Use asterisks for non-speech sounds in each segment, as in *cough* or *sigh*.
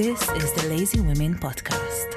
This is the Lazy Women Podcast.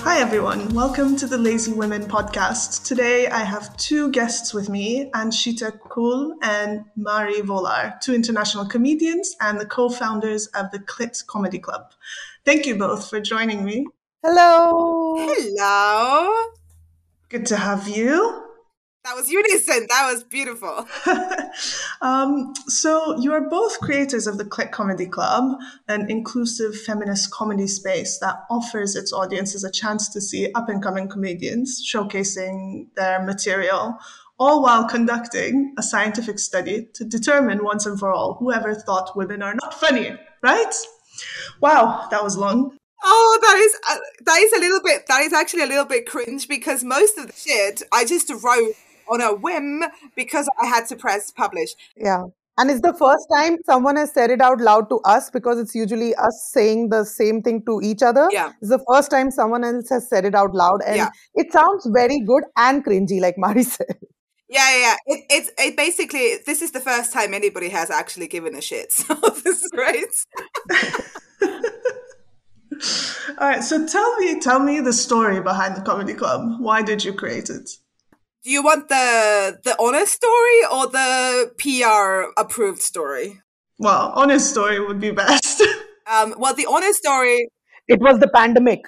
Hi, everyone. Welcome to the Lazy Women podcast. Today, I have two guests with me Anshita Koul and Mari Volar, two international comedians and the co founders of the Clit Comedy Club. Thank you both for joining me. Hello. Hello. Good to have you. That was unison. That was beautiful. *laughs* um, so, you are both creators of the Clit Comedy Club, an inclusive feminist comedy space that offers its audiences a chance to see up and coming comedians showcasing their material, all while conducting a scientific study to determine once and for all whoever thought women are not funny, right? Wow, that was long. Oh, that is uh, that is a little bit. That is actually a little bit cringe because most of the shit I just wrote on a whim because I had to press publish. Yeah. And it's the first time someone has said it out loud to us because it's usually us saying the same thing to each other. Yeah. It's the first time someone else has said it out loud. And Yeah. it sounds very good and cringy, like Mari *laughs* said. Yeah, yeah. yeah. It, it's it basically this is the first time anybody has actually given a shit. *laughs* So this is great. *laughs* All right, so tell me, tell me the story behind the comedy club. Why did you create it? Do you want the the honest story or the PR approved story? Well, honest story would be best. *laughs* Um, well, the honest story It was the pandemic.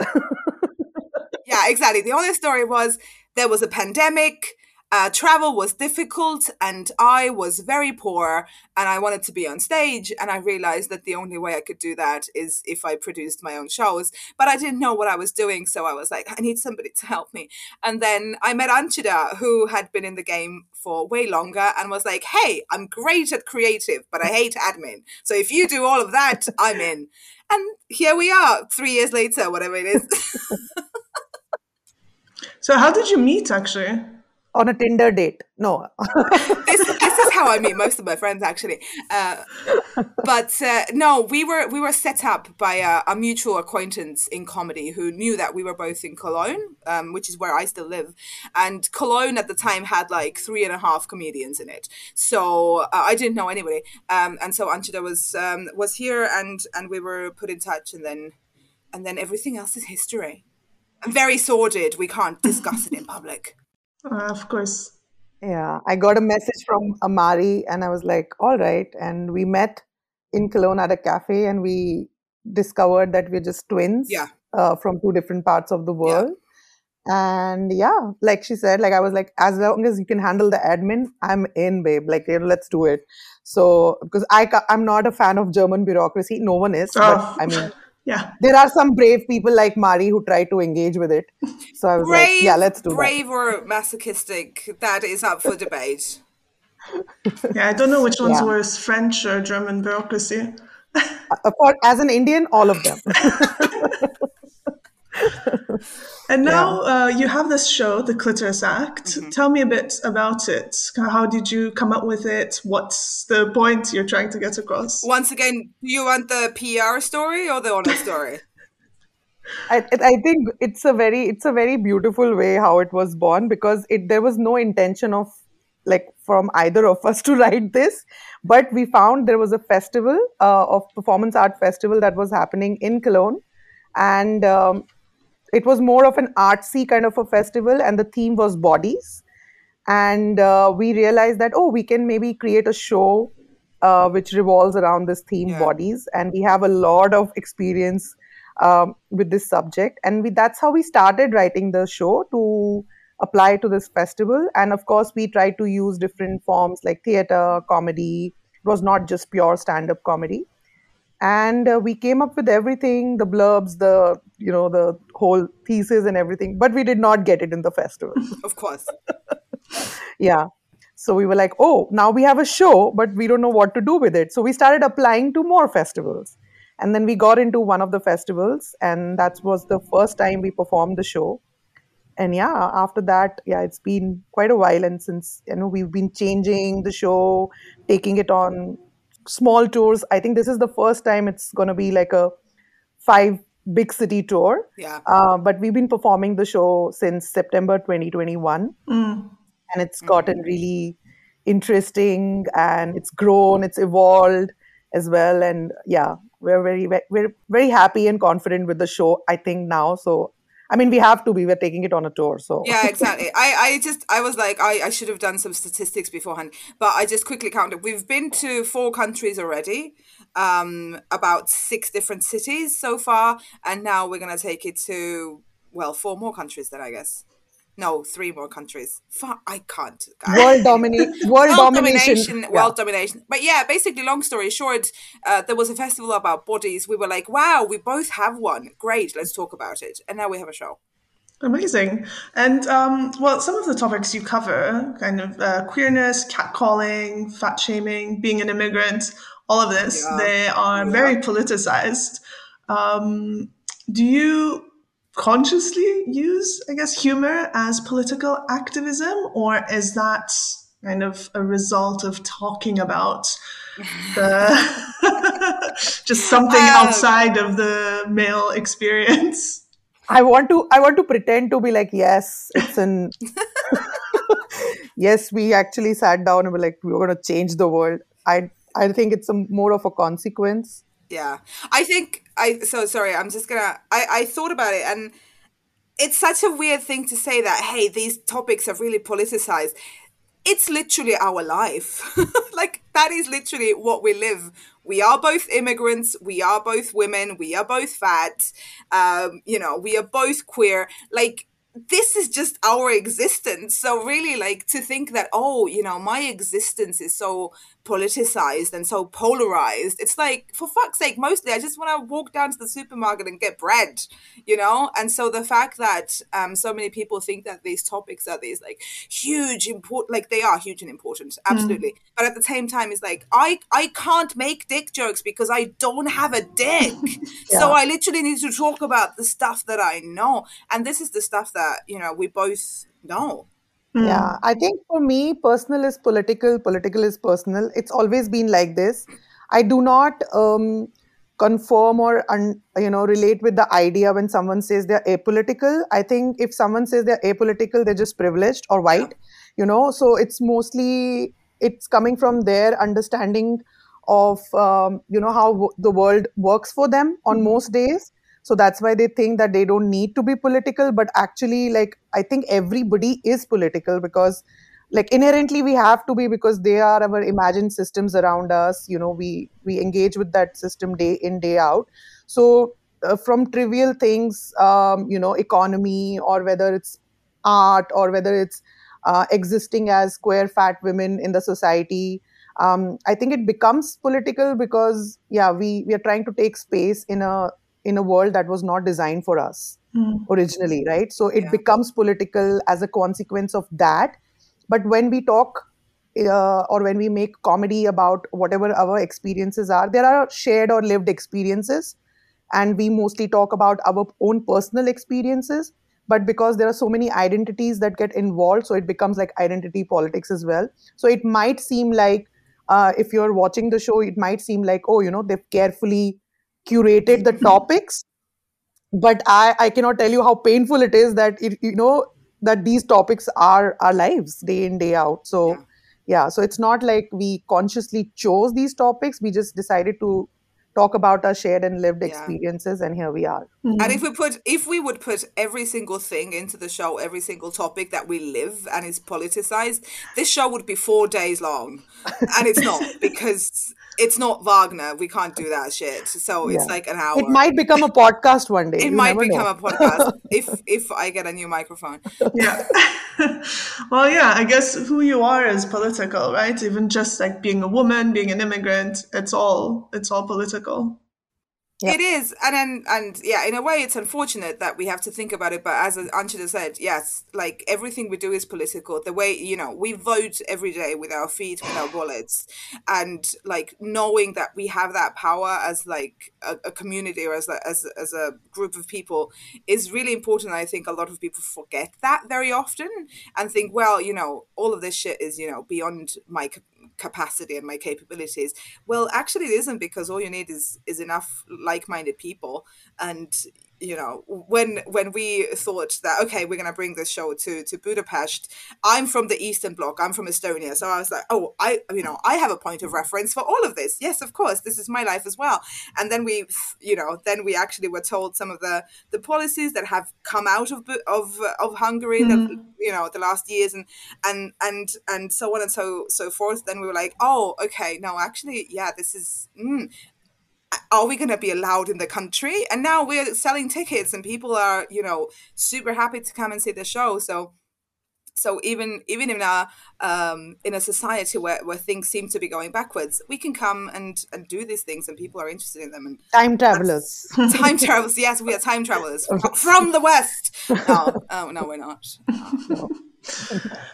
*laughs* yeah, exactly. The honest story was there was a pandemic, uh, travel was difficult, and I was very poor, and I wanted to be on stage. And I realized that the only way I could do that is if I produced my own shows. But I didn't know what I was doing, so I was like, I need somebody to help me. And then I met Anshita, who had been in the game for way longer, and was like, Hey, I'm great at creative, but I hate admin. So if you do all of that, I'm in. And here we are, three years later, whatever it is. *laughs* so, how did you meet actually? On a Tinder date. No. *laughs* this, this is how I meet most of my friends, actually. Uh, but uh, no, we were we were set up by a, a, mutual acquaintance in comedy who knew that we were both in Cologne, um, which is where I still live, and Cologne at the time had like three and a half comedians in it. So uh, I didn't know anybody, um, and so Anshita was um, was here, and and we were put in touch, and then and then everything else is history. Very sordid. We can't discuss it in public. Uh, of course. Yeah. I got a message from Amari and I was like, all right. And we met in Cologne at a cafe and we discovered that we're just twins Yeah. uh, from two different parts of the world. And yeah, like she said, like I was like, as long as you can handle the admin, I'm in, babe. Like, you know, let's do it. So, because I I'm not a fan of German bureaucracy. No one is. But Oh. I mean, Yeah. there are some brave people like Mari who try to engage with it. So I was brave, like, yeah, let's do that. brave or masochistic, that is up for debate. Yeah, I don't know which one's Yeah. worse, French or German bureaucracy. Uh, For, as an Indian, all of them. *laughs* *laughs* And now uh, you have this show, The Clitoris Act. Mm-hmm. Tell me a bit about it. How did you come up with it? What's the point you're trying to get across? Once again, do you want the PR story or the honest story? *laughs* I, I think it's a very it's a very beautiful way how it was born because it there was no intention of like from either of us *laughs* to write this but we found there was a festival uh, of performance art festival that was happening in Cologne and um, it was more of an artsy kind of a festival and the theme was bodies. And uh, we realized that oh we can maybe create a show uh, which revolves around this theme Yeah. bodies. And we have a lot of experience um, with this subject. And we that's how we started writing the show to apply to this festival. And of course we tried to use different forms like theater comedy. It was not just pure stand-up comedy and uh, we came up with everything the blurbs the you know the whole thesis and everything but we did not get it in the festival. *laughs* Of course. yeah. So we were like oh now we have a show but we don't know what to do with it. So we started applying to more festivals. And then we got into one of the festivals and that was the first time we performed the show. And yeah after that yeah it's been quite a while and since you know we've been changing the show taking it on small tours i think this is the first time it's going to be like a five big city tour. Yeah. Uh, but we've been performing the show since September 2021, Mm. and it's gotten really interesting, and it's grown, it's evolved as well, and yeah, we're very ve- we're very happy and confident with the show. I think now, so I mean, we have to be. We're taking it on a tour, so Yeah, exactly. I, I just I was like I, I should have done some statistics beforehand, but I just quickly counted. We've been to four countries already, um, about six different cities so far, and now we're gonna take it to well four more countries then I guess. No, three more countries. Fuck, I can't. guys. world dominate, *laughs* world, world domination, domination, Yeah. world domination. But yeah, basically, long story short, uh, there was a festival about bodies. We were like, wow, we both have one. Great, let's talk about it. And now we have a show. Amazing. And um, well, some of the topics you cover, kind of uh, queerness, catcalling, fat shaming, being an immigrant, all of this, Yeah. they are very politicized. Um, do you consciously use, I guess, humor as political activism, or is that kind of a result of talking about the *laughs* *laughs* just something Um, outside of the male experience? I want to I want to pretend to be like yes it's an *laughs* yes we actually sat down and were like we were going to change the world. I I think it's a more of a consequence Yeah, I think I. So sorry, I'm just gonna. I I thought about it, and it's such a weird thing to say that. Hey, these topics are really politicized. It's literally our life. *laughs* like that is literally what we live. We are both immigrants. We are both women. We are both fat. Um, you know, we are both queer. Like this is just our existence. So really, like to think that oh, you know, my existence is so politicized and so polarized. It's like for fuck's sake, mostly I just want to walk down to the supermarket and get bread, you know. And so the fact that um, so many people think that these topics are these like huge important, like they are huge and important, absolutely. But at the same time, it's like I I can't make dick jokes because I don't have a dick. *laughs* So I literally need to talk about the stuff that I know, and this is the stuff that you know we both know. Yeah. I think for me personal is political political is personal. It's always been like this. I do not um, conform or un, you know relate with the idea when someone says they're apolitical. I think if someone says they're apolitical they're just privileged or white you know? So it's mostly it's coming from their understanding of um, you know how w- the world works for them on most days so that's why they think that they don't need to be political but actually like i think everybody is political because like inherently we have to be because they are our imagined systems around us. You know we we engage with that system day in day out. So uh, from trivial things um, you know economy or whether it's art or whether it's uh, existing as queer fat women in the society um, i think it becomes political because yeah we we are trying to take space in a in a world that was not designed for us originally right? So it Yeah. becomes political as a consequence of that. But when we talk uh, or when we make comedy about whatever our experiences are there are shared or lived experiences. And we mostly talk about our own personal experiences. But because there are so many identities that get involved so it becomes like identity politics as well. So it might seem like uh, if you're watching the show it might seem like oh you know they've carefully curated the *laughs* topics but i i cannot tell you how painful it is that it, you know that these topics are our lives day in day out. So Yeah. yeah so it's not like we consciously chose these topics. We just decided to talk about our shared and lived Yeah. experiences and here we are. And mm-hmm. if we put, if we would put every single thing into the show, every single topic that we live and is politicized, this show would be four days long, and it's not *laughs* because it's not Wagner. We can't do that shit. So it's Yeah. like an hour. it might become a podcast one day It you might become know. a podcast *laughs* if if I get a new microphone. yeah. *laughs* well, yeah, I guess who you are is political, right? Even just like being a woman, being an immigrant, it's all it's all political. It is, and and yeah, in a way, it's unfortunate that we have to think about it. But as Anshita said, yes, like everything we do is political. The way you know we vote every day with our feet, with our wallets, and like knowing that we have that power as like a, a community or as a, as as a group of people is really important. I think a lot of people forget that very often and think, well, you know, all of this shit is you know beyond my capacity and my capabilities. Well actually it isn't because all you need is is enough like-minded people. And you know when when we thought that okay we're going to bring this show to to budapest i'm from the eastern bloc i'm from estonia. So i was like oh i you know i have a point of reference for all of this. Yes of course this is my life as well. And then we you know then we actually were told some of the the policies that have come out of of of hungary mm-hmm. you know the last years and and and and so on and so so forth. Then we were like oh okay no actually yeah this is mm, are we going to be allowed in the country? And now we're selling tickets, and people are, you know, super happy to come and see the show. So, so even even in a um, in a society where, where things seem to be going backwards, we can come and and do these things, and people are interested in them. And time travelers, *laughs* time travelers. Yes, we are time travelers from the west. No, oh, no, we're not. No.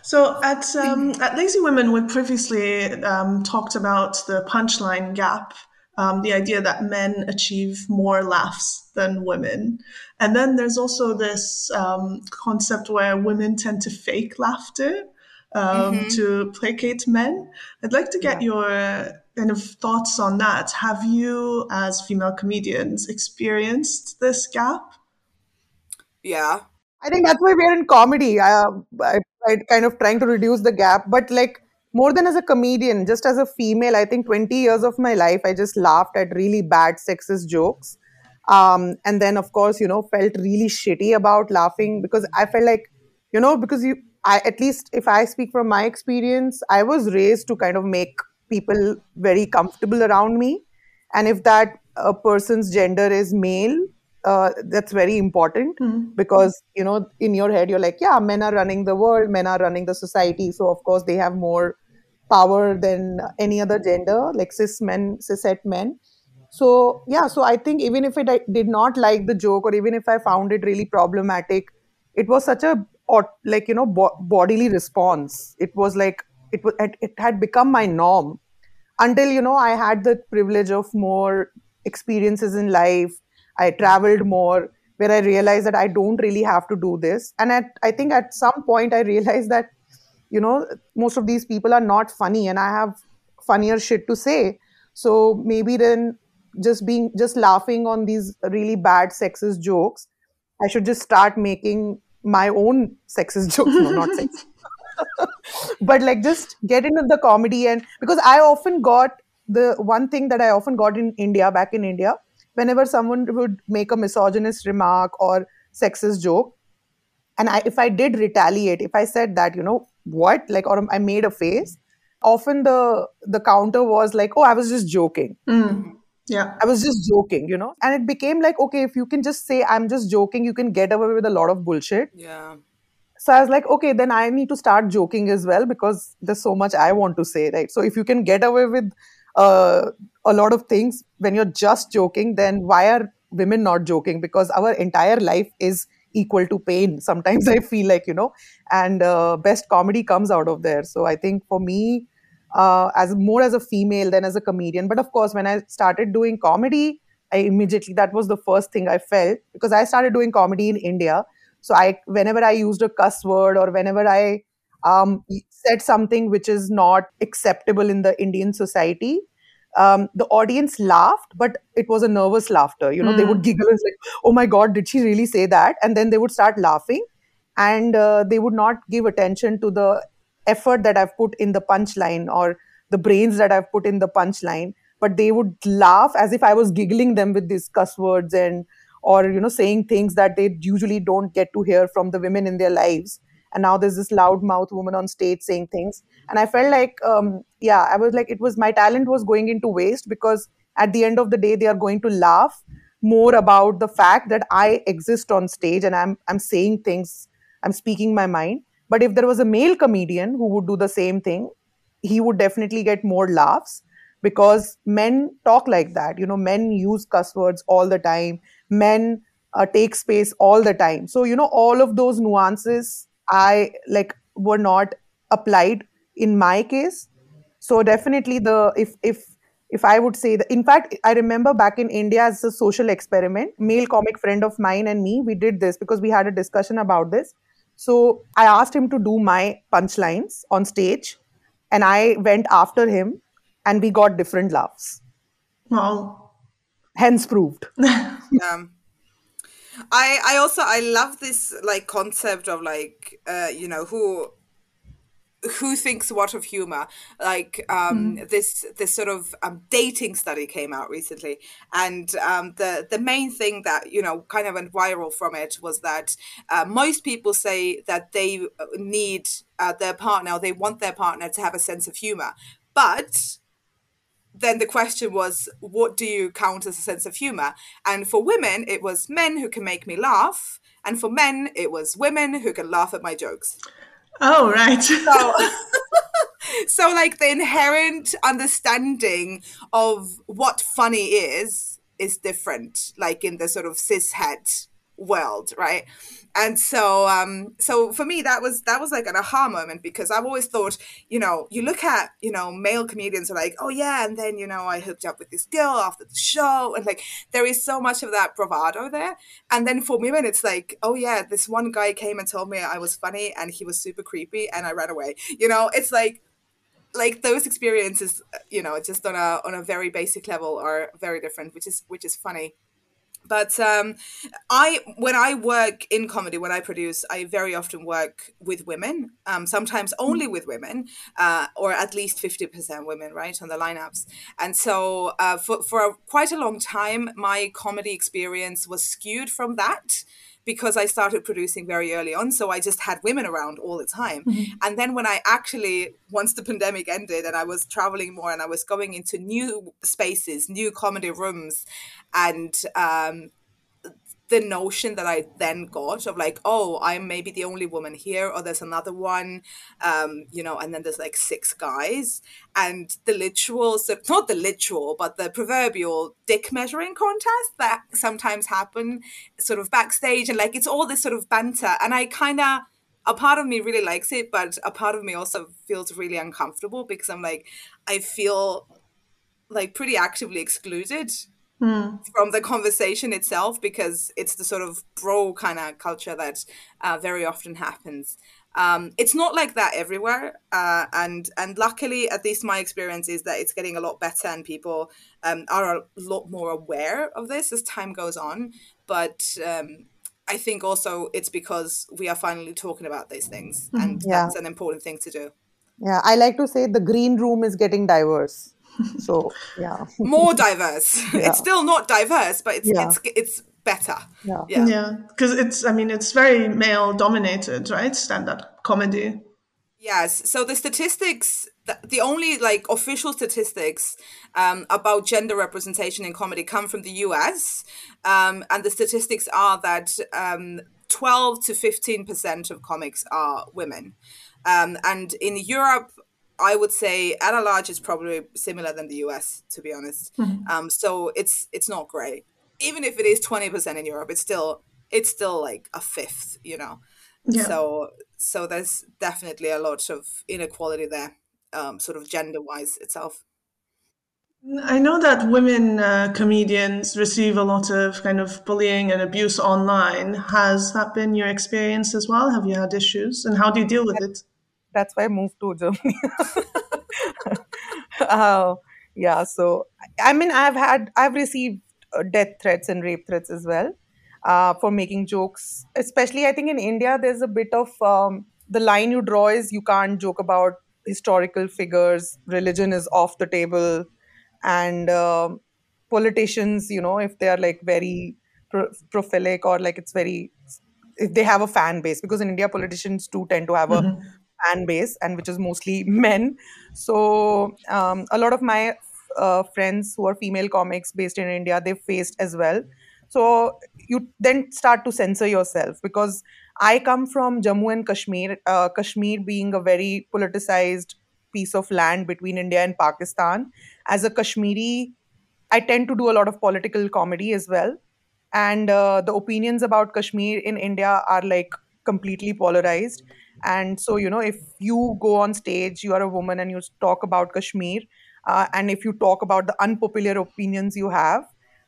So at um, at Lazy Women, we previously um, talked about the punchline gap um, the idea that men achieve more laughs than women. And then there's also this um, concept where women tend to fake laughter um, mm-hmm. to placate men. I'd like to get yeah. your kind of thoughts on that. Have you, as female comedians, experienced this gap? Yeah. I think that's why we're in comedy. I, I, I kind of trying to reduce the gap, but like more than as a comedian, just as a female, I think 20 years of my life, I just laughed at really bad sexist jokes. Um, and then, of course, you know, felt really shitty about laughing because I felt like, you know, because you, I, at least if I speak from my experience, I was raised to kind of make people very comfortable around me. And if that a person's gender is male, uh, that's very important mm-hmm. because you know in your head you're like yeah men are running the world men are running the society so of course they have more power than any other gender, like cis men, cishet men. So yeah, so I think even if it, I did not like the joke, or even if I found it really problematic, it was such a like you know bo- bodily response. It was like it was it had become my norm until you know I had the privilege of more experiences in life. I traveled more where I realized that I don't really have to do this. And at, I think at some point I realized that you know most of these people are not funny and i have funnier shit to say. So maybe then just being just laughing on these really bad sexist jokes i should just start making my own sexist jokes. No not *laughs* sex *laughs* but like just get into the comedy and because i often got the one thing that i often got in india back in india whenever someone would make a misogynist remark or sexist joke and I, if i did retaliate if i said that you know what? Like or i made a face. Often the the counter was like oh i was just joking. Mm. yeah. I was just joking you know? And it became like okay if you can just say i'm just joking you can get away with a lot of bullshit. Yeah. So i was like okay then i need to start joking as well because there's so much i want to say right? So if you can get away with uh, a lot of things when you're just joking then why are women not joking? Because our entire life is equal to pain. *laughs* Sometimes i feel like you know and uh, best comedy comes out of there. So i think for me uh, as more as a female than as a comedian but of course when i started doing comedy i immediately that was the first thing i felt because i started doing comedy in india. So i whenever i used a cuss word or whenever i um, said something which is not acceptable in the indian society um, the audience laughed, but it was a nervous laughter. You know, mm. they would hmm. giggle and like, "Oh my God, did she really say that?" And then they would start laughing, and uh, they would not give attention to the effort that I've put in the punchline or the brains that I've put in the punchline. But they would laugh as if I was giggling them with these cuss words and or you know saying things that they usually don't get to hear from the women in their lives and now there's this loudmouth woman on stage saying things. And i felt like um, yeah i was like it was my talent was going into waste because at the end of the day they are going to laugh more about the fact that i exist on stage and i'm i'm saying things i'm speaking my mind. But if there was a male comedian who would do the same thing he would definitely get more laughs because men talk like that. You know men use cuss words all the time. Men uh, take space all the time. So you know all of those nuances I like were not applied in my case. So definitely the if if if I would say that in fact I remember back in India as a social experiment, male comic friend of mine and me, we did this because we had a discussion about this. So I asked him to do my punchlines on stage and I went after him, and we got different laughs. Wow. Hence proved. *laughs* um i i also i love this like concept of like uh you know who who thinks what of humor. Like um this this sort of um, dating study came out recently. And um the the main thing that you know kind of went viral from it was that uh, most people say that they uh, need uh, their partner or they want their partner to have a sense of humor. But then the question was, what do you count as a sense of humor? And for women, it was men who can make me laugh. And for men, it was women who can laugh at my jokes. Oh, right. So, *laughs* so like the inherent understanding of what funny is, is different, like in the sort of cishet world, right? And so um so for me that was that was like an aha moment because I've always thought, you know, you look at, you know, male comedians are like, oh yeah, and then, you know, I hooked up with this girl after the show and like there is so much of that bravado there. And then for women it's like, oh yeah, this one guy came and told me I was funny and he was super creepy and I ran away. You know, it's like like those experiences, you know, just on a on a very basic level are very different, which is which is funny but um, I when I work in comedy, when I produce, I very often work with women. Um, sometimes only with women, uh, or at least fifty percent women, right, on the lineups. And so, uh, for for a, quite a long time, my comedy experience was skewed from that because I started producing very early on. So I just had women around all the time. And then when I actually, once the pandemic ended and I was traveling more and I was going into new spaces, new comedy rooms, and um, the notion that I then got of like, oh, I'm maybe the only woman here, or there's another one, um, you know, and then there's like six guys, and the literal, so not the literal, but the proverbial dick measuring contest that sometimes happen sort of backstage, and like it's all this sort of banter, and I kind of. A part of me really likes it, but a part of me also feels really uncomfortable because I'm like, I feel like pretty actively excluded from the conversation itself because it's the sort of bro kind of culture that uh, very often happens. Um, it's not like that everywhere, uh, and and luckily, at least my experience is that it's getting a lot better, and people um, are a lot more aware of this as time goes on. But um, I think also it's because we are finally talking about these things, and Yeah. that's an important thing to do. Yeah, I like to say the green room is getting diverse. *laughs* So yeah, More diverse. *laughs* Yeah. It's still not diverse, but it's Yeah. it's it's better. Yeah. yeah. Yeah, because it's, I mean, it's very male dominated, right? Stand up comedy. Yes. So the statistics, the, the only like official statistics um, about gender representation in comedy come from the US. Um, and the statistics are that um, 12 to 15% of comics are women. Um, and in Europe, I would say at a large, it's probably similar than the US, to be honest. Um, so it's it's not great. Even if it is 20% in Europe, it's still it's still like a fifth, you know. Yeah. So so there's definitely a lot of inequality there, um, sort of gender wise itself. I know that women uh, comedians receive a lot of kind of bullying and abuse online. Has that been your experience as well? Have you had issues? And how do you deal with it? That's why I moved to Germany. *laughs* uh, yeah, so I mean, I've had, I've received uh, death threats and rape threats as well uh, for making jokes. Especially, I think in India, there's a bit of um, the line you draw is you can't joke about historical figures, religion is off the table, and um politicians, you know, if they are like very pro- or like it's very if they have a fan base because in India politicians do tend to have a fan base and which is mostly *laughs* men. So um, a lot of my uh, friends who are female comics based in India they faced as well. So you then start to censor yourself because I come from Jammu and Kashmir, uh, Kashmir being a very politicized piece of land between India and Pakistan. As a Kashmiri, I tend to do a lot of political comedy as well. And uh, the opinions about Kashmir in India are like completely polarized. And so, you know, if you go on stage, you are a woman and you talk about Kashmir, uh, and if you talk about the unpopular opinions you have,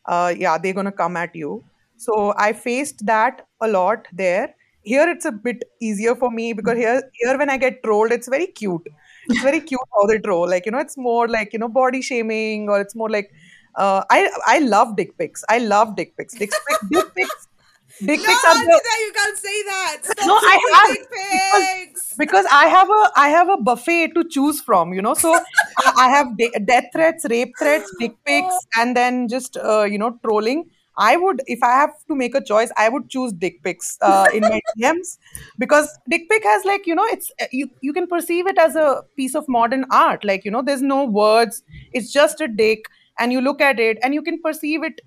uh, yeah, they're going to come at you. So I faced that a lot there. Here it's a bit easier for me because here, here when I get trolled, it's very cute. it's very cute how they troll. Like you know, it's more like you know body shaming, or it's more like uh, I I love dick pics. I love dick pics. Dick, pic- dick pics. Dick No, pics are the, you can't say that. Stop No, I have, dick because- pics. because I have a I have a buffet to choose from, you know. So I, I have de- death threats, rape threats, dick pics, and then just uh, you know trolling. I would, if I have to make a choice, I would choose dick pics uh, in my *laughs* DMs because dick pic has like you know it's uh, you you can perceive it as a piece of modern art. Like you know, there's no words. It's just a dick, and you look at it, and you can perceive it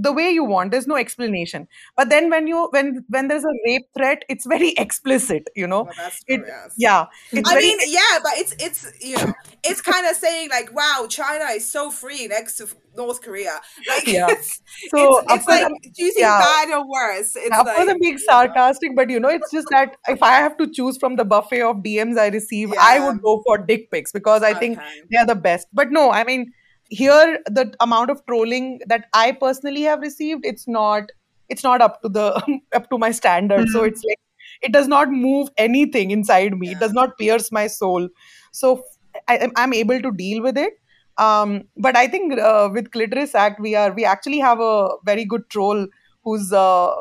the way you want there's no explanation but then when you when when there's a rape threat it's very *laughs* explicit you know Well, that's it yes. yeah it's I very mean, yeah, but it's it's you know, it's kind of saying like, wow, China is so free next to North Korea. Like, Yeah. *laughs* it's, So, it's, it's like, I'm- do you think yeah. bad or worse? It's Now, of like, course, I'm being sarcastic, but you know, it's just that if I have to choose from the buffet of DMs I receive, I would go for dick pics because I think they are the best. But no, I mean, here the amount of trolling that I personally have received, it's not, it's not up to the *laughs* up to my standard. So it's like it does not move anything inside me. It does not pierce my soul. So I, I'm- I'm able to deal with it. Um, but I think uh, with Clitoris Act, we are we actually have a very good troll who's uh,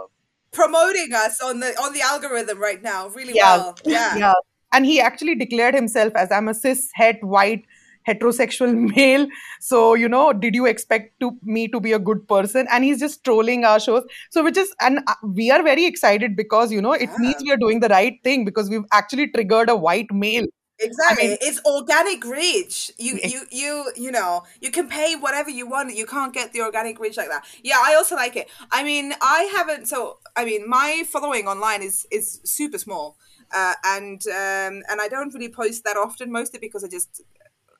promoting us on the on the algorithm right now really Yeah. well. Yeah. yeah and he actually declared himself as i'm a cis het white heterosexual *laughs* male so you know did you expect to me to be a good person and he's just trolling our shows so which is and uh, we are very excited because you know it means we are doing the right thing because we've actually triggered a white male Exactly. mean- it's organic reach. You you you you know, you can pay whatever you want. You can't get the organic reach like that. Yeah, I also like it. I mean, I haven't so I mean, my following online is is super small. Uh, and um and I don't really post that often mostly because I just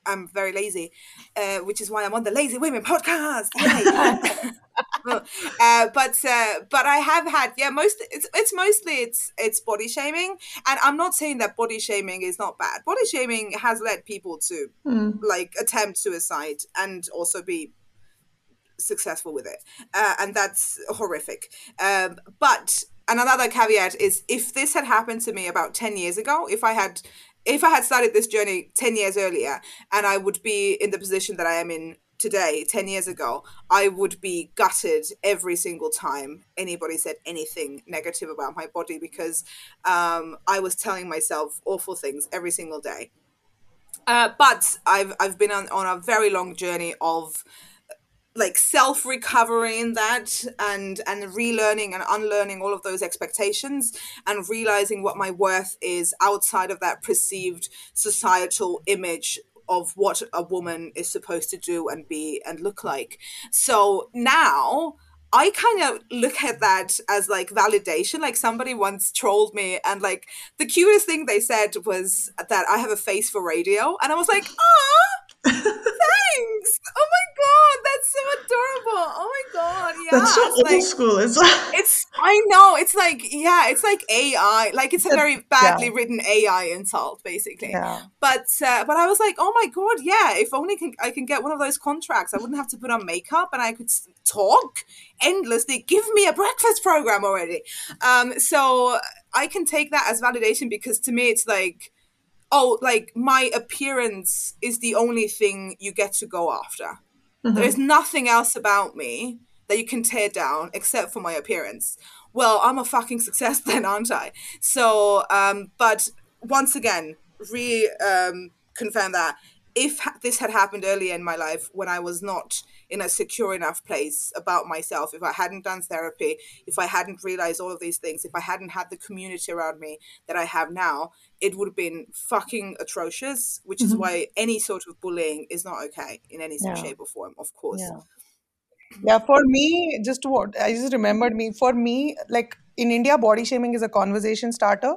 I'm very lazy, uh, which is why I'm on the Lazy Women podcast. *laughs* *laughs* Uh, but uh, but I have had yeah most it's it's mostly it's it's body shaming and I'm not saying that body shaming is not bad. Body shaming has led people to like attempt suicide and also be successful with it, uh, and that's horrific. Um, but and another caveat is if this had happened to me about ten years ago, if I had if I had started this journey ten years earlier, and I would be in the position that I am in today 10 years ago i would be gutted every single time anybody said anything negative about my body because um, i was telling myself awful things every single day. Uh, but I've I've been on, on a very long journey of like self recovering that and and relearning and unlearning all of those expectations and realizing what my worth is outside of that perceived societal image of what a woman is supposed to do and be and look like. So now I kind of look at that as like validation. Like somebody once trolled me, and like the cutest thing they said was that I have a face for radio, and I was like, ah, *laughs* thanks. Oh my that's so adorable. Oh my god, yeah. That's so it's old like- school well. *laughs* it's I know it's like yeah it's like AI like it's a very badly yeah. written AI insult basically Yeah. but uh, but I was like oh my god yeah if only can, I can get one of those contracts I wouldn't have to put on makeup and I could talk endlessly give me a breakfast program already um so I can take that as validation because to me it's like oh like my appearance is the only thing you get to go after there's nothing else about me that you can tear down except for my appearance. Well, I'm a fucking success *laughs* then, aren't I? So, um, but once again, re um, confirm that if this had happened earlier in my life when I was not in a secure enough place about myself, if I hadn't done therapy, if I hadn't realized all of these things, if I hadn't had the community around me that I have now, it would have been fucking atrocious, which is mm-hmm. why any sort of bullying is not okay in any Yeah. shape or form, of course. Yeah. Yeah, for me, just what I just remembered me. For me, like in India, body shaming is a conversation starter.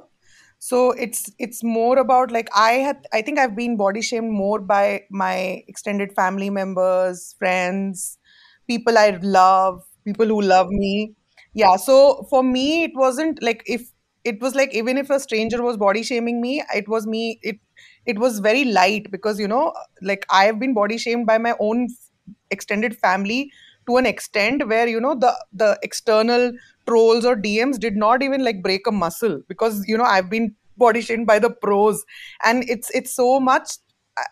So it's it's more about like I had I think I've been body shamed more by my extended family members, friends, people I love, people who love me. Yeah, so for me, it wasn't like if it was like even if a stranger was body shaming me, it was me. It it was very light because you know, like I have been body shamed by my own extended family to an extent where you know the the external trolls or DMs did not even like break a muscle because you know I've been body shamed by the pros. And it's it's so much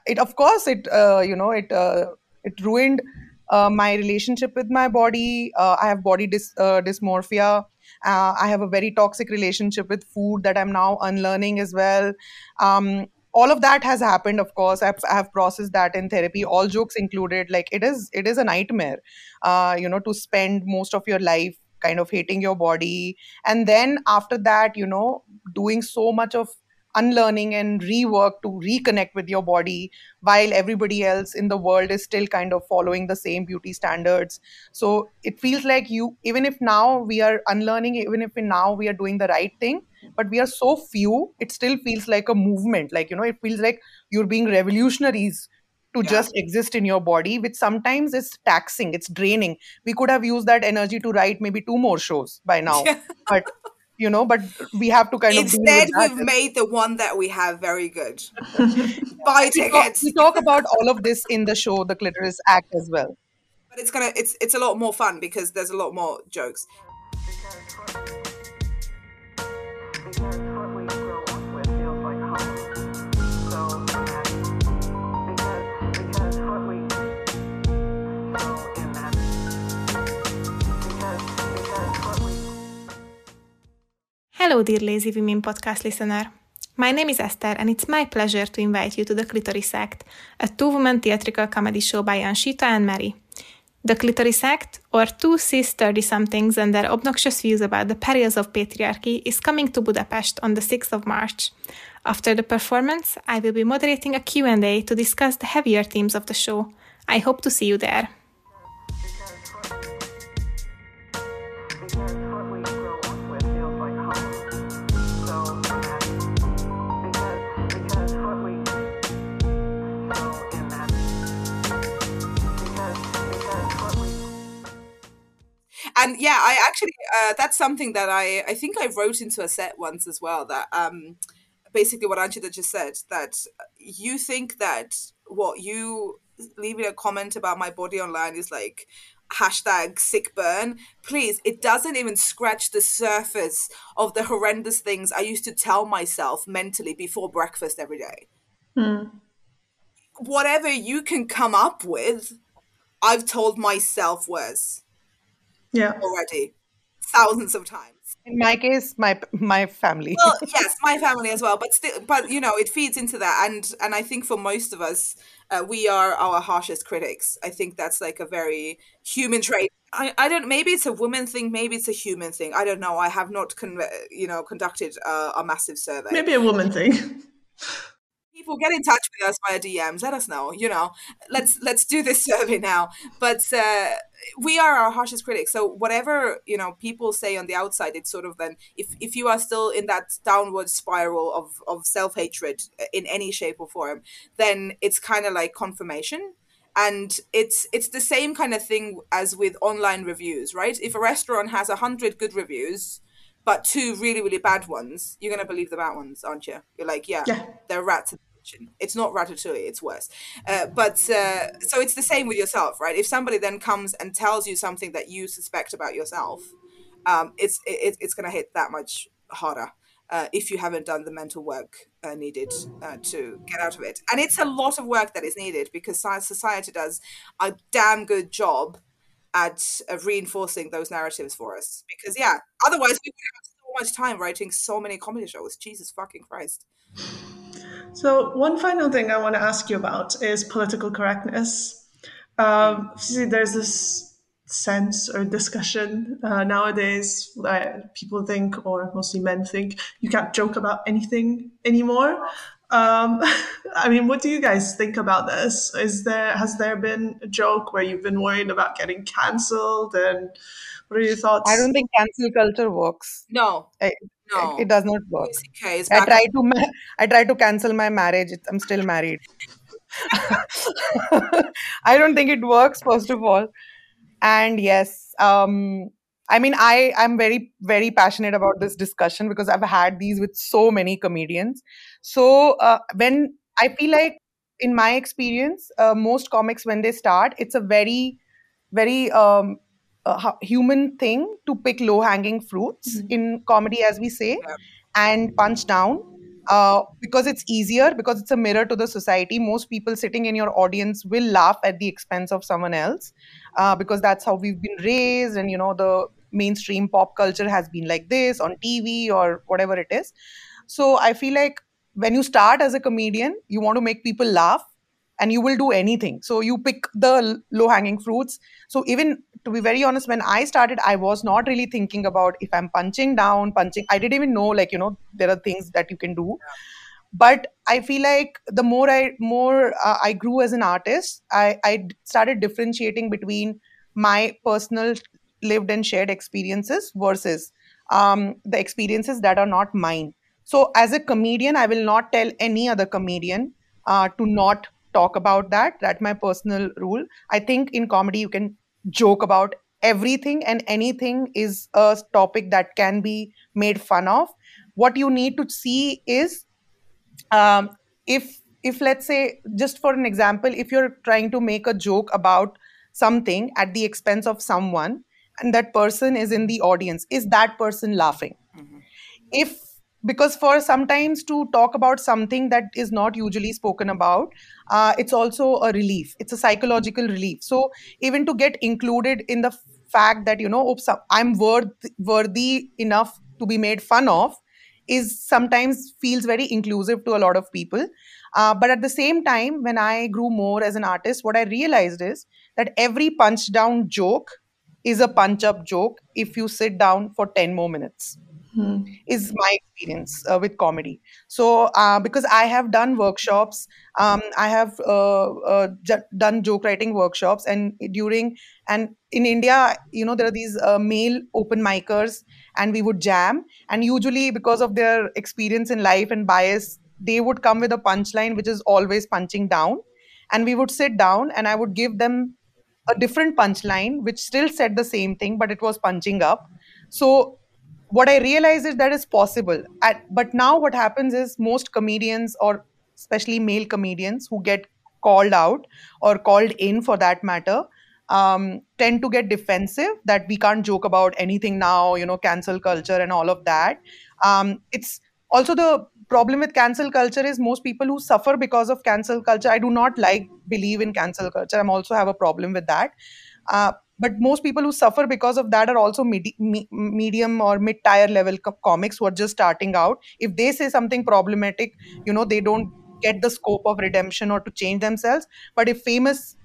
it of course it uh, you know it uh, it ruined uh, my relationship with my body. Uh, i have body dys, uh, dysmorphia. Uh, i have a very toxic relationship with food that i'm now unlearning as well. Um, all of that has happened of course. I've, I've processed that in therapy all jokes included. Like it is it is a nightmare uh, you know to spend most of your life kind of hating your body. And then after that you know doing so much of unlearning and rework to reconnect with your body while everybody else in the world is still kind of following the same beauty standards. So it feels like you even if now we are unlearning even if now we are doing the right thing but we are so few it still feels like a movement. Like you know it feels like you're being revolutionaries to Yeah. just exist in your body which sometimes is taxing it's draining we could have used that energy to write maybe two more shows by now but you know but we have to kind of deal Instead, we've made the one that we have very good. *laughs* Buy we talk, tickets, we talk about all of this in the show the clitoris act as well but it's gonna it's it's a lot more fun because there's a lot more jokes. Hello, dear Lazy Women podcast listener. My name is Eszter, and it's my pleasure to invite you to The Clitoris Act, a two woman theatrical comedy show by Anshita and Mari. The Clitoris Act, or two cis 30 somethings and their obnoxious views about the perils of patriarchy, is coming to Budapest on the 6th of March. After the performance, I will be moderating a Q&A to discuss the heavier themes of the show. I hope to see you there. And yeah, I actually uh, that's something that I I think I wrote into a set once as well. That um basically what Anshita just said that you think that what you leaving a comment about my body online is like hashtag sick burn. Please it doesn't even scratch the surface of the horrendous things i used to tell myself mentally before breakfast every day. Whatever you can come up with i've told myself worse Yeah. already thousands of times. In my case my my family. Well *laughs* yes my family as well but still but you know it feeds into that and and i think for most of us uh, we are our harshest critics. I think that's like a very human trait. I, I don't maybe it's a woman thing maybe it's a human thing. I don't know. I have not con- you know conducted uh, a massive survey. Maybe a woman thing. *laughs* people get in touch with us via DMs. Let us know. You know, let's let's do this *laughs* survey now. But uh, we are our harshest critics. So whatever you know people say on the outside, it's sort of then if if you are still in that downward spiral of of self hatred in any shape or form, then it's kind of like confirmation. And it's it's the same kind of thing as with online reviews, right? If a restaurant has a hundred good reviews, but two really really bad ones, you're gonna believe the bad ones, aren't you? You're like, yeah, Yeah. they're rats kitchen. It's not ratatouille; it's worse. Uh, but uh, so it's the same with yourself, right? If somebody then comes and tells you something that you suspect about yourself, um, it's it, it's gonna hit that much harder. Uh, if you haven't done the mental work uh, needed uh, to get out of it, and it's a lot of work that is needed because society does a damn good job at uh, reinforcing those narratives for us. Because yeah, otherwise we would have so much time writing so many comedy shows. Jesus fucking Christ! So, one final thing I want to ask you about is political correctness. Um, see, there's this sense or discussion uh, nowadays that people think, or mostly men think, you can't joke about anything anymore. Um, *laughs* I mean, what do you guys think about this? Is there has there been a joke where you've been worried about getting cancelled, and what are your thoughts? i don't think cancel culture works No, I, no. it, does not work I try to ma- I tried to cancel my marriage. It's- I'm still married. *laughs* I don't think it works. First of all, and yes, um, I mean, I I'm very very passionate about this discussion because I've had these with so many comedians. So uh, when I feel like, in my experience, uh, most comics when they start, it's a very very um, uh, human thing to pick low hanging fruits in comedy, as we say, and punch down uh, because it's easier because it's a mirror to the society. Most people sitting in your audience will laugh at the expense of someone else uh, because that's how we've been raised and you know the mainstream pop culture has been like this on tv or whatever it is. So i feel like when you start as a comedian you want to make people laugh and you will do anything. So you pick the low hanging fruits. So even to be very honest when i started i was not really thinking about if i'm punching down punching i didn't even know like you know there are things that you can do. But i feel like the more i more uh, i grew as an artist i i started differentiating between my personal lived and shared experiences versus um, the experiences that are not mine. So as a comedian i will not tell any other comedian uh, to not talk about that that's my personal rule. I think in comedy you can joke about everything and anything is a topic that can be made fun of. What you need to see is um, if if let's say just for an example if you're trying to make a joke about something at the expense of someone and that person is in the audience is that person laughing? If because for sometimes to talk about something that is not usually spoken about uh, it's also a relief. It's a psychological relief. So even to get included in the fact that you know oops, i'm worth, worthy enough to be made fun of is sometimes feels very inclusive to a lot of people. Uh, but at the same time when i grew more as an artist what i realized is that every punch down joke is a punch up joke if you sit down for 10 more minutes is my experience uh, with comedy. So uh, because i have done workshops um, i have uh, uh, j- done joke writing workshops and during and in india you know there are these uh, male open micers and we would jam. And usually because of their experience in life and bias they would come with a punchline which is always punching down. And we would sit down and i would give them a different punchline which still said the same thing but it was punching up. So what i realized is that is possible. At, but now what happens is most comedians or especially male comedians who get called out or called in for that matter um, tend to get defensive that we can't joke about anything now you know cancel culture and all of that. Um, it's also the problem with cancel culture is most people who suffer because of cancel culture i do not like believe in cancel culture. I'm also have a problem with that. Uh, but most people who suffer because of that are also medi- me- medium or mid tier level co- comics who are just starting out. If they say something problematic you know they don't get the scope of redemption or to change themselves. But if famous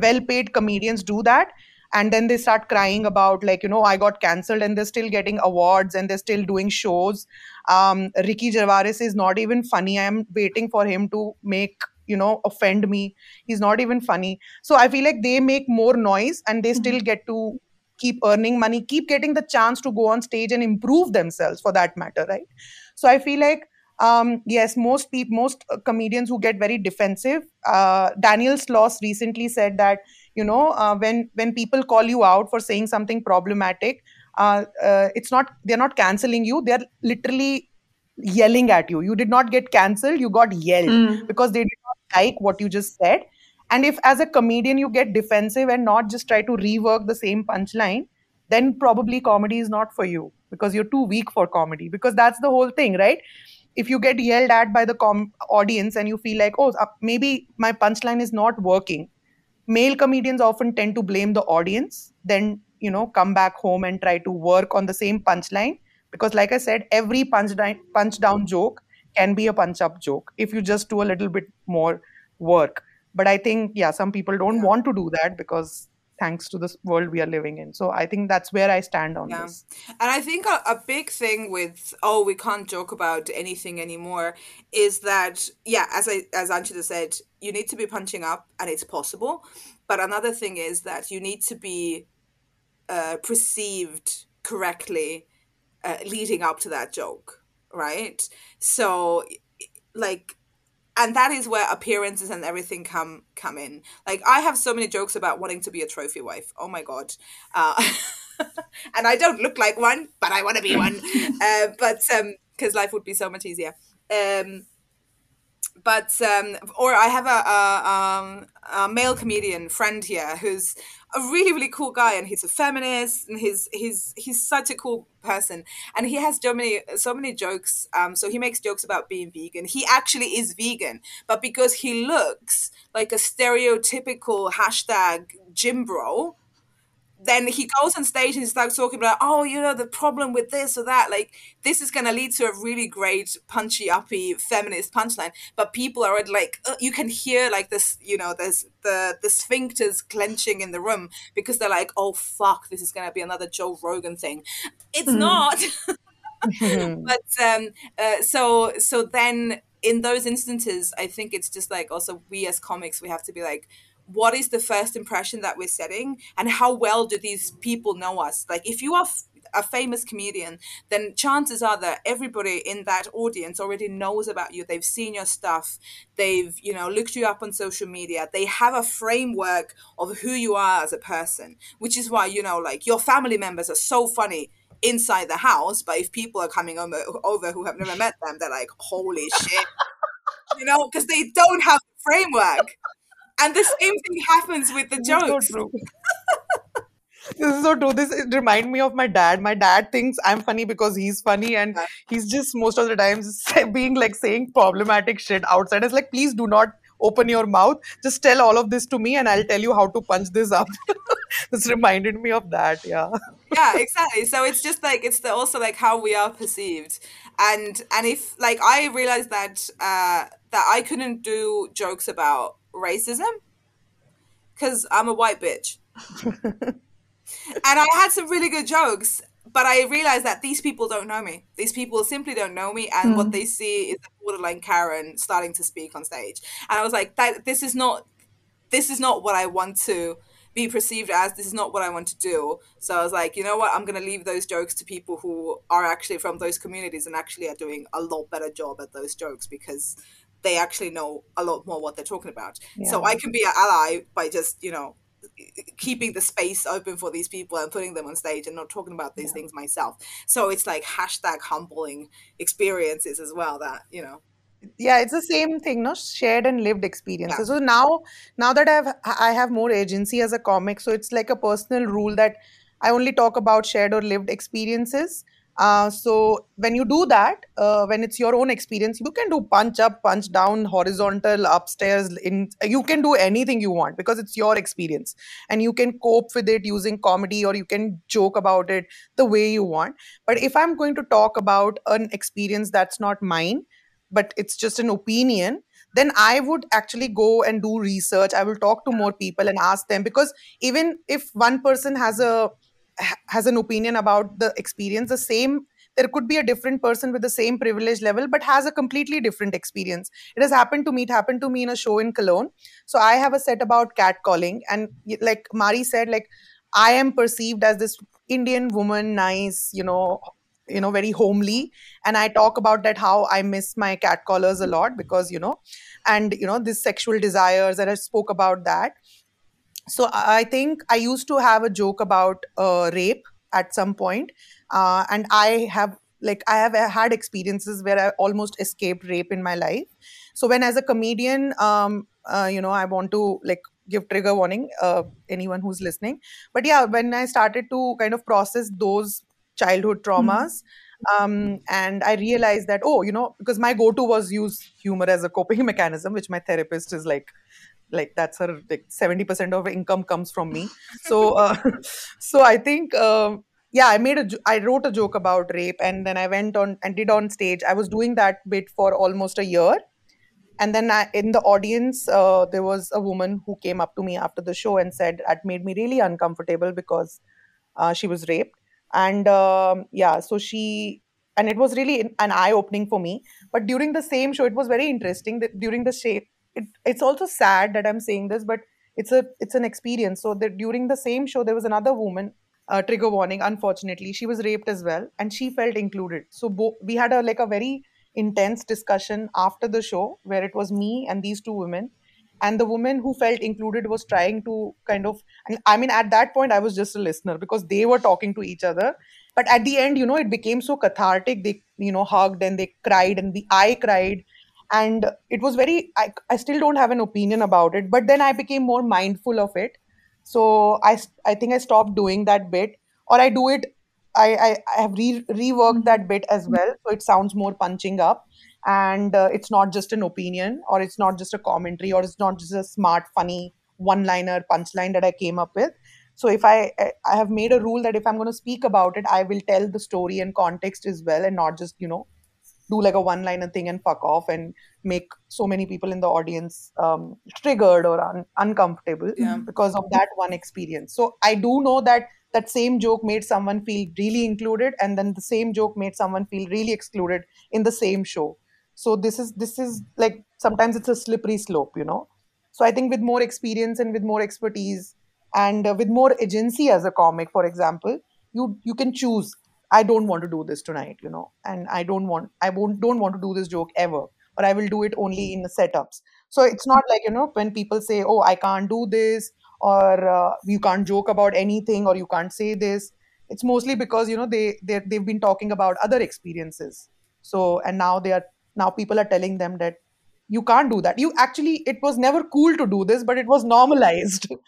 well paid comedians do that and then they start crying about like you know i got cancelled and they're still getting awards and they're still doing shows. Um ricky gervais is not even funny. I am waiting for him to make you know offend me. He's not even funny. So i feel like they make more noise and they still get to keep earning money keep getting the chance to go on stage and improve themselves for that matter right? So i feel like um, yes most people most uh, comedians who get very defensive uh, daniel sloss recently said that you know uh, when when people call you out for saying something problematic uh, uh, it's not they're not canceling you. They're literally yelling at you. You did not get cancelled you got yelled because they did not like what you just said. And if as a comedian you get defensive and not just try to rework the same punchline then probably comedy is not for you because you're too weak for comedy. Because that's the whole thing right? If you get yelled at by the com- audience and you feel like oh uh, maybe my punchline is not working male comedians often tend to blame the audience then you know come back home and try to work on the same punchline. Because like i said every punch down, punch down joke can be a punch up joke if you just do a little bit more work. But i think yeah some people don't want to do that because thanks to this world we are living in. So i think that's where i stand on Yeah. this. And I think a, a big thing with oh we can't joke about anything anymore is that yeah as I as Anshita said you need to be punching up and it's possible. But another thing is that you need to be uh, perceived correctly uh, leading up to that joke right? So like and that is where appearances and everything come come in. Like i have so many jokes about wanting to be a trophy wife. Oh my god. Uh, *laughs* and i don't look like one but i want to be one. *laughs* Uh, but um because life would be so much easier. Um but um or i have a, a um a male comedian friend here who's a really really cool guy and he's a feminist and he's he's he's such a cool person. And he has so many so many jokes um so he makes jokes about being vegan. He actually is vegan but because he looks like a stereotypical hashtag gym bro then he goes on stage and starts talking about, oh, you know, the problem with this or that. Like, this is going to lead to a really great, punchy, uppy, feminist punchline. But people are like, uh, you can hear like this, you know, there's the the sphincters clenching in the room because they're like, oh fuck, this is going to be another Joe Rogan thing. It's mm. not. *laughs* *laughs* but um, uh, so so then in those instances, I think it's just like also we as comics, we have to be like what is the first impression that we're setting and how well do these people know us? Like if you are f- a famous comedian then chances are that everybody in that audience already knows about you. They've seen your stuff. They've you know looked you up on social media. They have a framework of who you are as a person which is why you know like your family members are so funny inside the house but if people are coming over, over who have never met them they're like holy shit. *laughs* You know because they don't have the framework and the same thing happens with the jokes. So this is so true. This remind me of my dad. My dad thinks I'm funny because he's funny, and he's just most of the times *laughs* being like saying problematic shit outside. It's like, please do not open your mouth. Just tell all of this to me, and I'll tell you how to punch this up. *laughs* this reminded me of that. Yeah. yeah, exactly. So it's just like it's the, also like how we are perceived, and and if like I realized that uh, that I couldn't do jokes about racism because I'm a white bitch. and I had some really good jokes, but I realized that these people don't know me. These people simply don't know me, and mm. what hmm. they see is a borderline Karen starting to speak on stage. And I was like, that this is not this is not what I want to be perceived as. This is not what I want to do. So I was like, you know what? I'm going to leave those jokes to people who are actually from those communities and actually are doing a lot better job at those jokes because they actually know a lot more what they're talking about. Yeah. So I can be an ally by just, you know, keeping the space open for these people and putting them on stage and not talking about these yeah. things myself. So it's like hashtag humbling experiences as well that, you know. Yeah, it's the same thing, no shared and lived experiences. Yeah. So now, now that I've I have more agency as a comic, so it's like a personal rule that I only talk about shared or lived experiences uh, so when you do that, uh, when it's your own experience, you can do punch up, punch down, horizontal, upstairs. In you can do anything you want because it's your experience, and you can cope with it using comedy or you can joke about it the way you want. But if I'm going to talk about an experience that's not mine, but it's just an opinion, then I would actually go and do research. I will talk to more people and ask them because even if one person has a has an opinion about the experience the same there could be a different person with the same privilege level but has a completely different experience. It has happened to me it happened to me in a show in cologne. So i have a set about catcalling and like mari said like i am perceived as this indian woman nice you know you know very homely. And i talk about that how i miss my catcallers a lot because you know and you know this sexual desires and i spoke about that so I think I used to have a joke about uh, rape at some point, uh, and I have like I have had experiences where I almost escaped rape in my life. So when as a comedian, um, uh, you know, I want to like give trigger warning uh, anyone who's listening. But yeah, when I started to kind of process those childhood traumas. Mm-hmm. Um, and I realized that oh, you know, because my go-to was use humor as a coping *laughs* mechanism, which my therapist is like, like that's her like 70% of income comes from me. *laughs* So uh, *laughs* so i think um, yeah i made a i wrote a joke about rape and then i went on and did on stage. I was doing that bit for almost a year. And then I, in the audience uh, there was a woman who came up to me after the show and said that made me really uncomfortable because uh, she was raped. And um, yeah so she and it was really an eye opening for me. But during the same show it was very interesting that during the sh- it, it's also sad that i'm saying this but it's a it's an experience. So that during the same show there was another woman uh, trigger warning unfortunately. She was raped as well and she felt included. So bo- we had a like a very intense discussion after the show where it was me and these two women. And the woman who felt included was trying to kind of i mean at that point i was just a listener because they were talking to each other. But at the end you know it became so cathartic. They you know hugged and they cried and the i cried and it was very I, I still don't have an opinion about it but then i became more mindful of it So i i think I stopped doing that bit, or I do it. I I, I have re- reworked that bit as well, so it sounds more punching up, and uh, it's not just an opinion, or it's not just a commentary, or it's not just a smart, funny one-liner punchline that I came up with. So if I I have made a rule that if I'm going to speak about it, I will tell the story and context as well, and not just you know do like a one liner thing and fuck off and make so many people in the audience um, triggered or un- uncomfortable Yeah. because of that one experience. So i do know that that same joke made someone feel really included and then the same joke made someone feel really excluded in the same show. So this is this is like sometimes it's a slippery slope you know? So i think with more experience and with more expertise and uh, with more agency as a comic for example you you can choose I don't want to do this tonight, you know, and I don't want, I won't, don't want to do this joke ever, or I will do it only in the setups. So it's not like, you know, when people say, oh, I can't do this, or uh, you can't joke about anything, or you can't say this. It's mostly because, you know, they, they, they've been talking about other experiences. So, and now they are, now people are telling them that you can't do that. You actually, it was never cool to do this, but it was normalized. *laughs*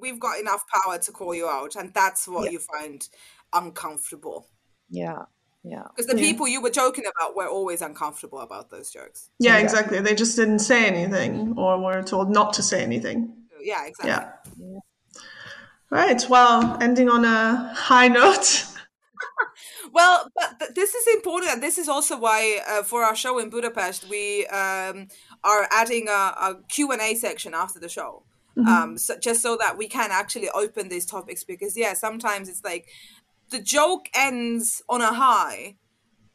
We've got enough power to call you out, and that's what Yeah. you find uncomfortable. yeah. Yeah. Because the Yeah. people you were joking about were always uncomfortable about those jokes. Yeah, Exactly. exactly. They just didn't say anything or were told not to say anything. Yeah, exactly. Yeah. Right. Well, ending on a high note. *laughs* Well, but th- this is important, and this is also why uh, for our show in Budapest we um, are adding a, a Q and A section after the show, um, so, just so that we can actually open these topics. Because yeah, sometimes it's like the joke ends on a high,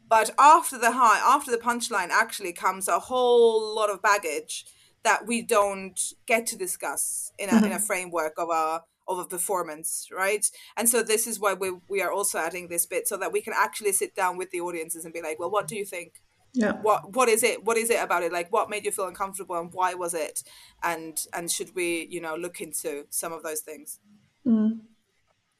but after the high, after the punchline, actually comes a whole lot of baggage that we don't get to discuss in a, in a mm-hmm. framework of a of a performance, right? And so this is why we we are also adding this bit so that we can actually sit down with the audiences and be like, well, what do you think? Yeah. What what is it? What is it about it? Like, what made you feel uncomfortable, and why was it? And and should we, you know, look into some of those things? Mm.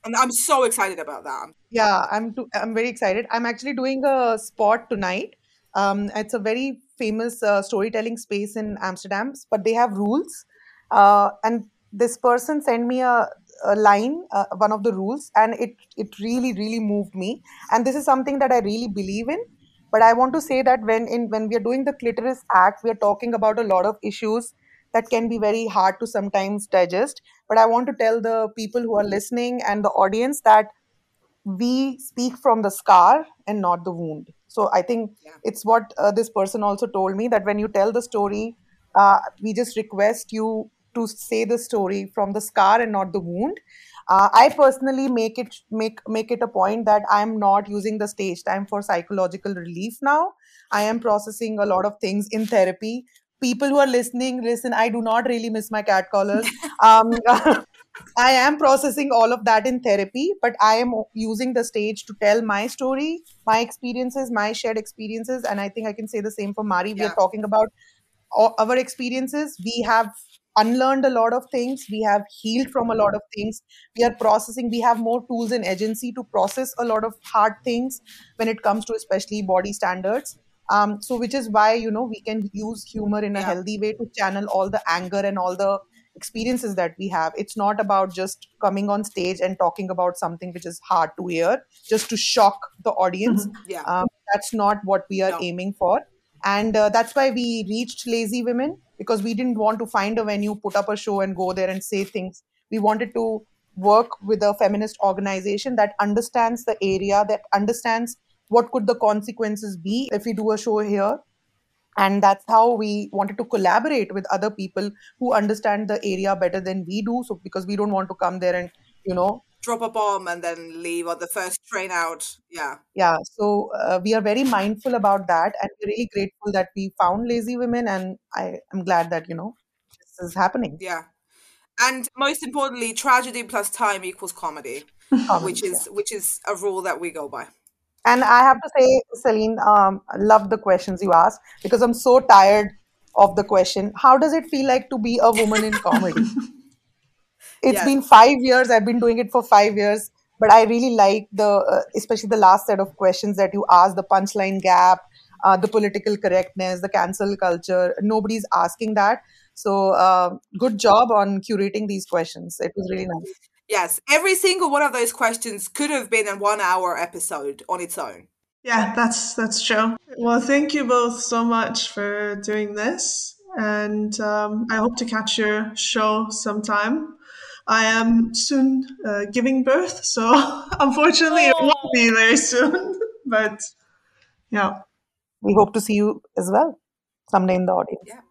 And I'm so excited about that. Yeah, I'm I'm very excited. I'm actually doing a spot tonight. Um, it's a very famous uh, storytelling space in Amsterdam, but they have rules. Uh, and this person sent me a, a line, uh, one of the rules, and it it really really moved me. And this is something that I really believe in. But I want to say that when in when we are doing the clitoris act, we are talking about a lot of issues that can be very hard to sometimes digest. But I want to tell the people who are listening and the audience that we speak from the scar and not the wound. So I think Yeah. it's what uh, this person also told me that when you tell the story, uh, we just request you to say the story from the scar and not the wound. Uh, I personally make it make make it a point that I'm not using the stage time for psychological relief now. I am processing a lot of things in therapy. People who are listening, listen. I do not really miss my cat callers. *laughs* Um, *laughs* I am processing all of that in therapy, but I am using the stage to tell my story, my experiences, my shared experiences. And I think I can say the same for Mari. We are talking about our experiences. We have unlearned a lot of things. We have healed from a lot of things. We are processing. We have more tools and agency to process a lot of hard things when it comes to especially body standards. Um, so, which is why you know we can use humor in a Yeah. healthy way to channel all the anger and all the experiences that we have. It's not about just coming on stage and talking about something which is hard to hear just to shock the audience. Yeah. Um, that's not what we are No. aiming for. And uh, that's why we reached Lazy Women because we didn't want to find a venue, put up a show, and go there and say things. We wanted to work with a feminist organization that understands the area, that understands what could the consequences be if we do a show here and that's how we wanted to collaborate with other people who understand the area better than we do so because we don't want to come there and you know Drop a bomb and then leave on the first train out. Yeah. yeah so uh, we are very mindful about that and we're really grateful that we found lazy women and i am glad that you know this is happening Yeah. And most importantly, tragedy plus time equals comedy, Comments, which is which is a rule that we go by. And I have to say, Selin, um, I love the questions you ask because I'm so tired of the question. How does it feel like to be a woman in comedy? *laughs* It's Yes. been five years. I've been doing it for five years, but I really like the, uh, especially the last set of questions that you asked, the punchline gap, uh, the political correctness, the cancel culture. Nobody's asking that. So uh, good job on curating these questions. It was really nice. Yes, every single one of those questions could have been a one hour episode on its own. Yeah, that's that's true. Well, thank you both so much for doing this, and um, I hope to catch your show sometime. I am soon uh, giving birth, so *laughs* unfortunately it won't be very soon. *laughs* but yeah, We hope to see you as well someday in the audience. Yeah.